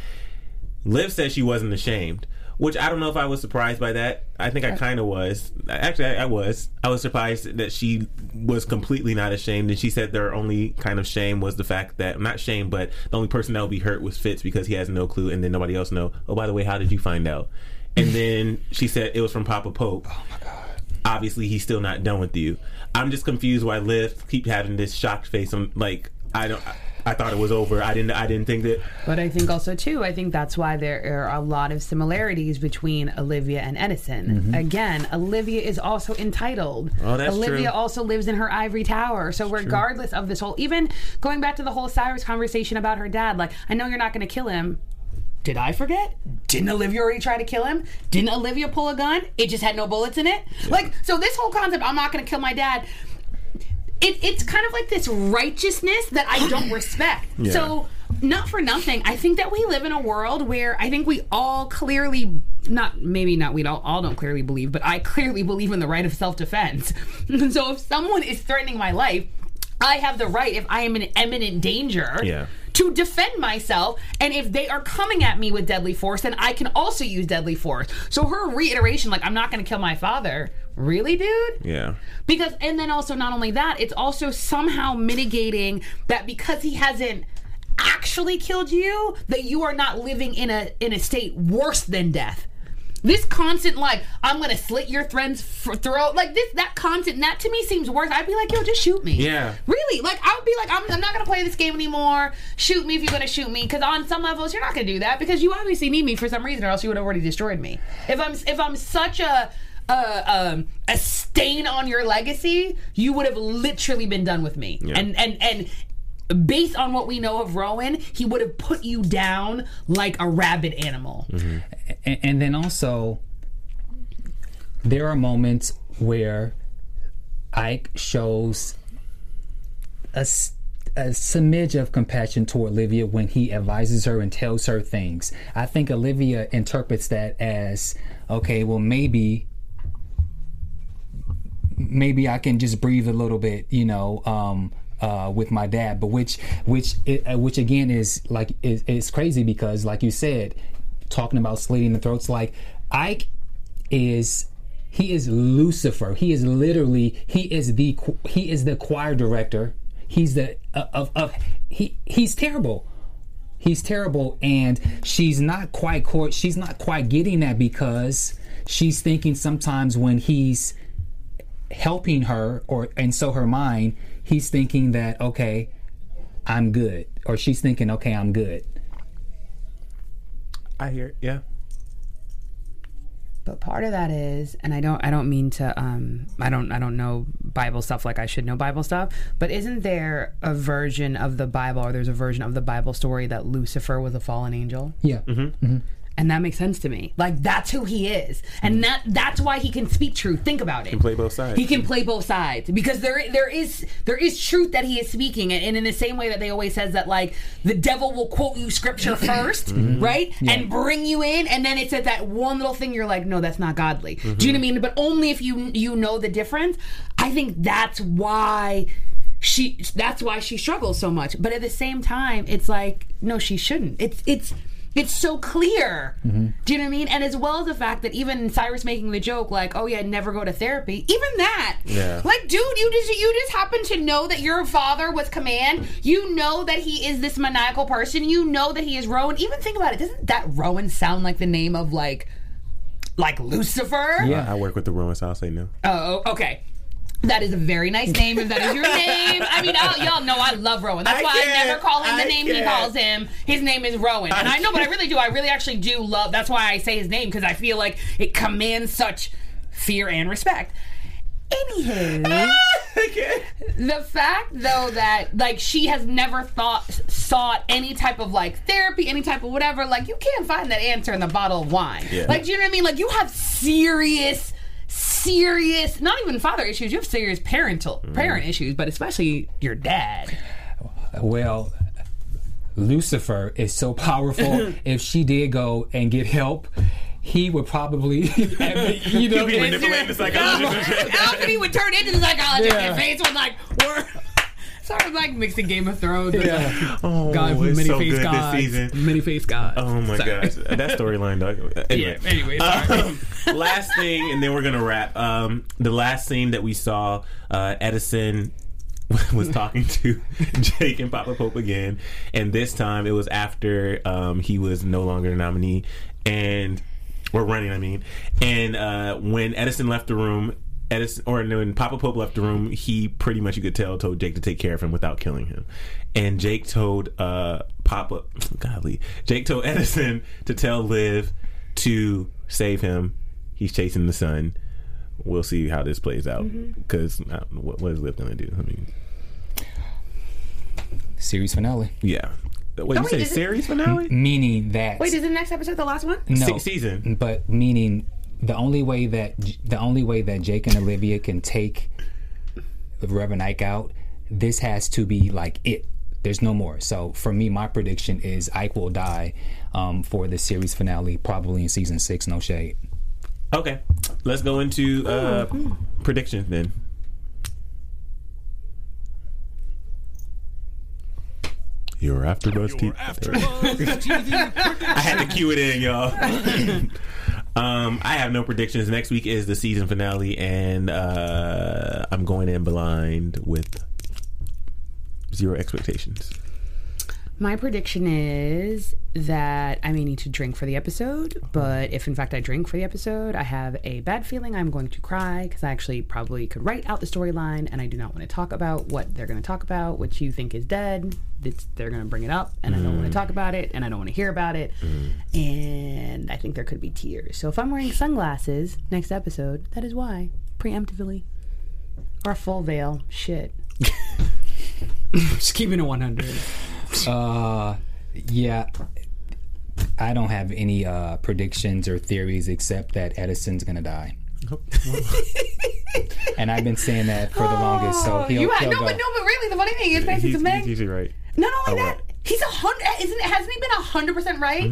Liv said she wasn't ashamed, which I don't know if I was surprised by that. I think I kind of was. Actually, I, I was. I was surprised that she was completely not ashamed, and she said their only kind of shame was the fact that not shame, but the only person that would be hurt was Fitz because he has no clue, and then nobody else know. Oh, by the way, how did you find out? And then she said it was from Papa Pope. Oh my god obviously he's still not done with you. I'm just confused why Liv keep having this shocked face. I'm like, I don't. I, thought it was over. I didn't. I didn't think that. But I think also too, I think that's why there are a lot of similarities between Olivia and Edison. Again, Olivia is also entitled. Mm-hmm. Oh, that's Olivia true. also lives in her ivory tower. So regardless of this whole, even going back to the whole Cyrus conversation about her dad, like I know you're not going to kill him. Did I forget? Didn't Olivia already try to kill him? Didn't Olivia pull a gun? It just had no bullets in it. Like so, this whole concept, I'm not going to kill my dad it, it's kind of like this righteousness that I don't respect. Yeah. So, not for nothing, I think that we live in a world where I think we all clearly, not maybe not we all, all don't clearly believe, but I clearly believe in the right of self defense. so, if someone is threatening my life, I have the right, if I am in imminent danger, Yeah. to defend myself. And if they are coming at me with deadly force, then I can also use deadly force. So, her reiteration, like, I'm not going to kill my father, really, dude? Yeah. Because, and then also, not only that, it's also somehow mitigating that because he hasn't actually killed you, that you are not living in a in a state worse than death. This constant, like, I'm gonna slit your friend's f- throat, like this, that constant, that to me seems worse. I'd be like, yo, just shoot me. Yeah. Really? Like, I would be like, I'm, I'm not gonna play this game anymore. Shoot me if you're gonna shoot me. Because on some levels, you're not gonna do that because you obviously need me for some reason, or else you would have already destroyed me. If I'm, if I'm such a, a, um, a stain on your legacy, you would have literally been done with me. Yeah. And and and based on what we know of Rowan, he would have put you down like a rabid animal. and, and then also there are moments where Ike shows a, a smidge of compassion toward Olivia when he advises her and tells her things. I think Olivia interprets that as okay, well maybe maybe I can just breathe a little bit, you know, um, uh, with my dad. But which, which, uh, which again is like is, crazy because, like you said, talking about slitting the throats, like Ike is. He is Lucifer. He is literally. He is the. He is the choir director. He's the uh, of of. He he's terrible. He's terrible, and she's not quite. cor- She's not quite getting that because she's thinking sometimes when he's helping her or and so her mind he's thinking that okay i'm good or she's thinking okay i'm good I hear. It. Yeah. But part of that is, and I don't, I don't mean to, um, I don't, I don't know Bible stuff like I should know Bible stuff. But isn't there a version of the Bible, or there's a version of the Bible story that Lucifer was a fallen angel? yeah and that makes sense to me. Like that's who he is, and hmm. that that's why he can speak truth. Think about it. He can play both sides. He can play both sides because there there is there is truth that he is speaking, and in the same way that they always says that like the devil will quote you scripture 1st mm-hmm. right, and bring you in, and then it's at that one little thing you're like, no, that's not godly. Do you know what I mm-hmm. mean? But only if you you know the difference. I think that's why she that's why she struggles so much. But at the same time, it's like no, she shouldn't. It's it's It's so clear. Mm-hmm. Do you know what I mean? And as well as the fact that even Cyrus making the joke, like, "Oh yeah, never go to therapy." Even that, Yeah. Like, dude, you just you just happen to know that your father was command. You know that he is this maniacal person. You know that he is Rowan. Even think about it. Doesn't that Rowan sound like the name of like, like Lucifer? Yeah. I work with the Romans, so I'll say no. Oh, okay. That is a very nice name if that is your name. I mean, I'll, y'all know I love Rowan. That's I why I never call him the I name he can't. calls him. His name is Rowan. And I know, but I really do. I really actually do love. That's why I say his name because I feel like it commands such fear and respect. Anywho, the fact though that like she has never thought sought any type of like therapy, any type of whatever, like you can't find that answer in the bottle of wine. Yeah. Like do you know what I mean? Like you have serious serious not even father issues, you have serious parental parent issues, but especially your dad. Well, Lucifer is so powerful. if she did go and get help, he would probably, you know, Be manipulating the psychologist. Alchemy would turn into the psychologist Yeah. and face was like we're Sorry, like mixing Game of Thrones. with, Yeah. Oh, God with it's many so face good gods. this season. Many face gods. Oh my Sorry. gosh, that storyline, dog. Anyway, Yeah, anyway, sorry. Um, last thing, and then we're gonna wrap. Um, the last scene that we saw, uh, Edison was talking to Jake and Papa Pope again, and this time it was after um, he was no longer a nominee, and or running, I mean, and uh, when Edison left the room. Edison, or when Papa Pope left the room, he pretty much you could tell told Jake to take care of him without killing him, and Jake told uh, Papa, godly, Jake told Edison to tell Liv to save him. He's chasing the sun. We'll see how this plays out because what, what is Liv gonna do? I mean, series finale. yeah. What Oh, you wait, say? is it- Series finale? Meaning that Wait, is the next episode the last one? no Se- season. but meaning the only way that the only way that Jake and Olivia can take the Reverend Ike out, this has to be like it. There's no more. So for me, my prediction is Ike will die um, for the series finale, probably in season six. No shade. Okay, let's go into uh, predictions then. You're after TV. AfterBuzz TV I had to cue it in, y'all. um, I have no predictions. Next week is the season finale, and uh, I'm going in blind with zero expectations. My prediction is that I may need to drink for the episode, but if in fact I drink for the episode, I have a bad feeling I'm going to cry because I actually probably could write out the storyline and I do not want to talk about what they're going to talk about, which you think is dead. It's, they're going to bring it up and I don't want to mm. talk about it and I don't want to hear about it. Mm. And I think there could be tears. So if I'm wearing sunglasses next episode, that is why, preemptively. Or a full veil. Shit. Just keeping it 100. Uh, yeah. I don't have any uh, predictions or theories except that Edison's gonna die. and I've been saying that for the longest, so he'll, Oh, you had, he'll no, go. but no, but really, the funny thing is, Fancy He's, to Meg. he's usually right. Not only Oh, that, what? he's a hundred. Isn't hasn't he been a hundred percent right?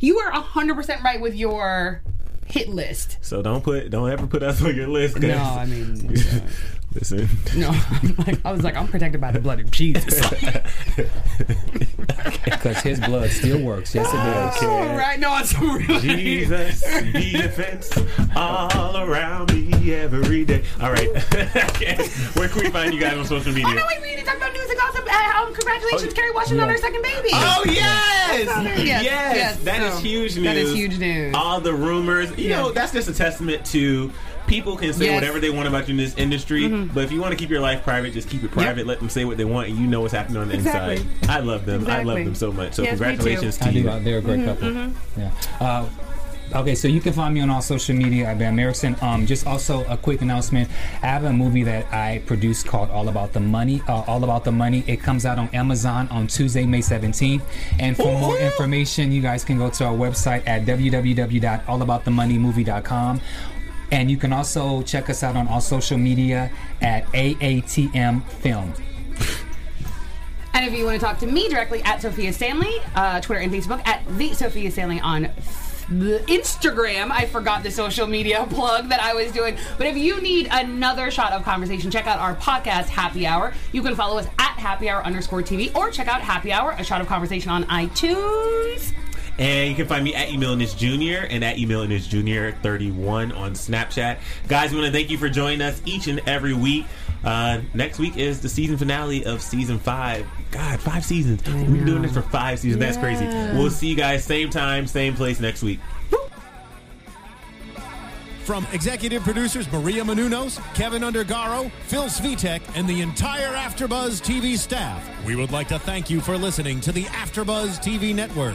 You are a hundred percent right with your hit list. So don't put, don't ever put us on your list. No, I mean, listen. no. I'm like, I was like, I'm protected by the blood of Jesus. Because his blood still works. Yes, it does. oh, right? No, it's real. Jesus, be defense all around me every day. All right. Okay. Where can we find you guys on social media? Oh no, wait, we need to talk about news and gossip. Uh, um, congratulations, Kerry Washington on her second baby. Oh yes! Yes, yes, yes. that is So, huge news. that is huge news. All the rumors, you Yeah. know, that's just a testament to people can say Yes. Mm-hmm. whatever they want about you in this industry, but if you want to keep your life private, just keep it private. Let them say what they want, and you know what's happening on the Exactly. inside. I love them. I love them so much. So Yes, congratulations to I you. uh, They're a great Mm-hmm, couple. Yeah. Uh, okay, so you can find me on all social media at Van Merrickson. Um, just also a quick announcement. I have a movie that I produced called All About the Money. Uh, All About the Money. It comes out on Amazon on Tuesday, May 17th. And for more information, you guys can go to our website at www.allaboutthemoneymovie.com. And you can also check us out on all social media at AATM Film. And if you want to talk to me directly at Sophia Stanley, uh, Twitter and Facebook at the Sophia Stanley on Instagram. I forgot the social media plug that I was doing. But if you need another shot of conversation, check out our podcast, Happy Hour. You can follow us at Happy Hour underscore TV or check out Happy Hour, a shot of conversation on iTunes. And you can find me at Emilinus Jr. and at Emilinus Jr. 31 on Snapchat. Guys, we want to thank you for joining us each and every week. Uh, next week is the season finale of season five. God, five seasons. We've been doing this for five seasons. That's crazy. We'll see you guys same time, same place next week. From executive producers Maria Menounos, Kevin Undergaro, Phil Svitek, and the entire AfterBuzz TV staff, we would like to thank you for listening to the AfterBuzz TV network.